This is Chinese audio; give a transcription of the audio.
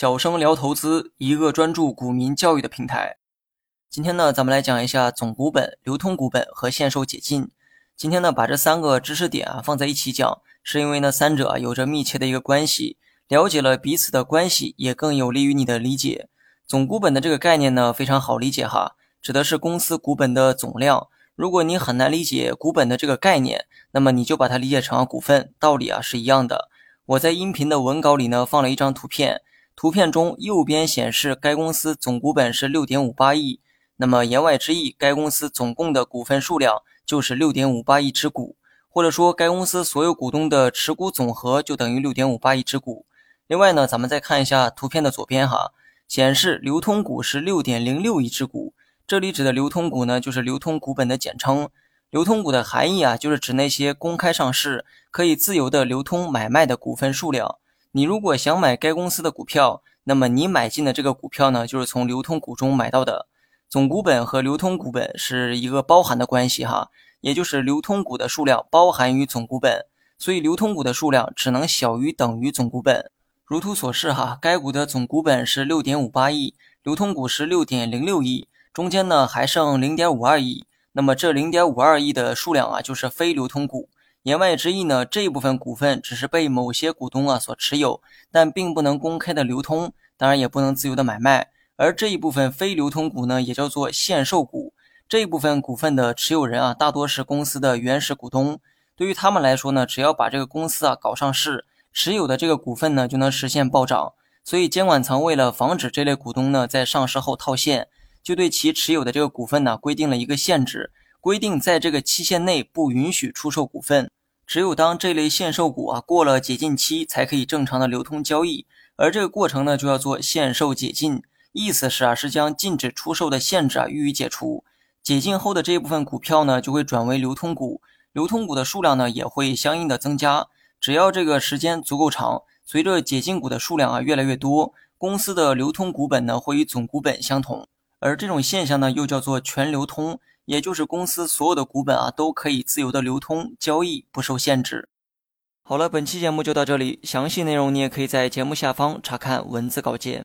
小生聊投资，一个专注股民教育的平台。今天呢，咱们来讲一下总股本、流通股本和限售解禁。今天呢，把这三个知识点啊放在一起讲，是因为呢，三者啊有着密切的一个关系。了解了彼此的关系，也更有利于你的理解。总股本的这个概念呢，非常好理解哈，指的是公司股本的总量。如果你很难理解股本的这个概念，那么你就把它理解成股份，道理啊是一样的。我在音频的文稿里呢放了一张图片。图片中右边显示该公司总股本是六点五八亿，那么言外之意，该公司总共的股份数量就是六点五八亿只股，或者说该公司所有股东的持股总和就等于六点五八亿只股。另外呢，咱们再看一下图片的左边哈，显示流通股是六点零六亿只股，这里指的流通股呢就是流通股本的简称。流通股的含义啊，就是指那些公开上市、可以自由的流通买卖的股份数量。你如果想买该公司的股票，那么你买进的这个股票呢，就是从流通股中买到的。总股本和流通股本是一个包含的关系哈，也就是流通股的数量包含于总股本，所以流通股的数量只能小于等于总股本。如图所示哈，该股的总股本是六点五八亿，流通股是六点零六亿，中间呢还剩零点五二亿。那么这零点五二亿的数量啊，就是非流通股。言外之意呢，这一部分股份只是被某些股东啊所持有，但并不能公开的流通，当然也不能自由的买卖。而这一部分非流通股呢，也叫做限售股。这一部分股份的持有人啊，大多是公司的原始股东。对于他们来说呢，只要把这个公司啊搞上市，持有的这个股份呢就能实现暴涨。所以监管层为了防止这类股东呢在上市后套现，就对其持有的这个股份呢规定了一个限制，规定在这个期限内不允许出售股份。只有当这类限售股啊过了解禁期，才可以正常的流通交易，而这个过程呢就要做限售解禁，意思是啊是将禁止出售的限制啊予以解除。解禁后的这一部分股票呢就会转为流通股，流通股的数量呢也会相应的增加。只要这个时间足够长，随着解禁股的数量啊越来越多，公司的流通股本呢会与总股本相同，而这种现象呢又叫做全流通。也就是公司所有的股本啊，都可以自由的流通交易，不受限制。好了，本期节目就到这里，详细内容你也可以在节目下方查看文字稿件。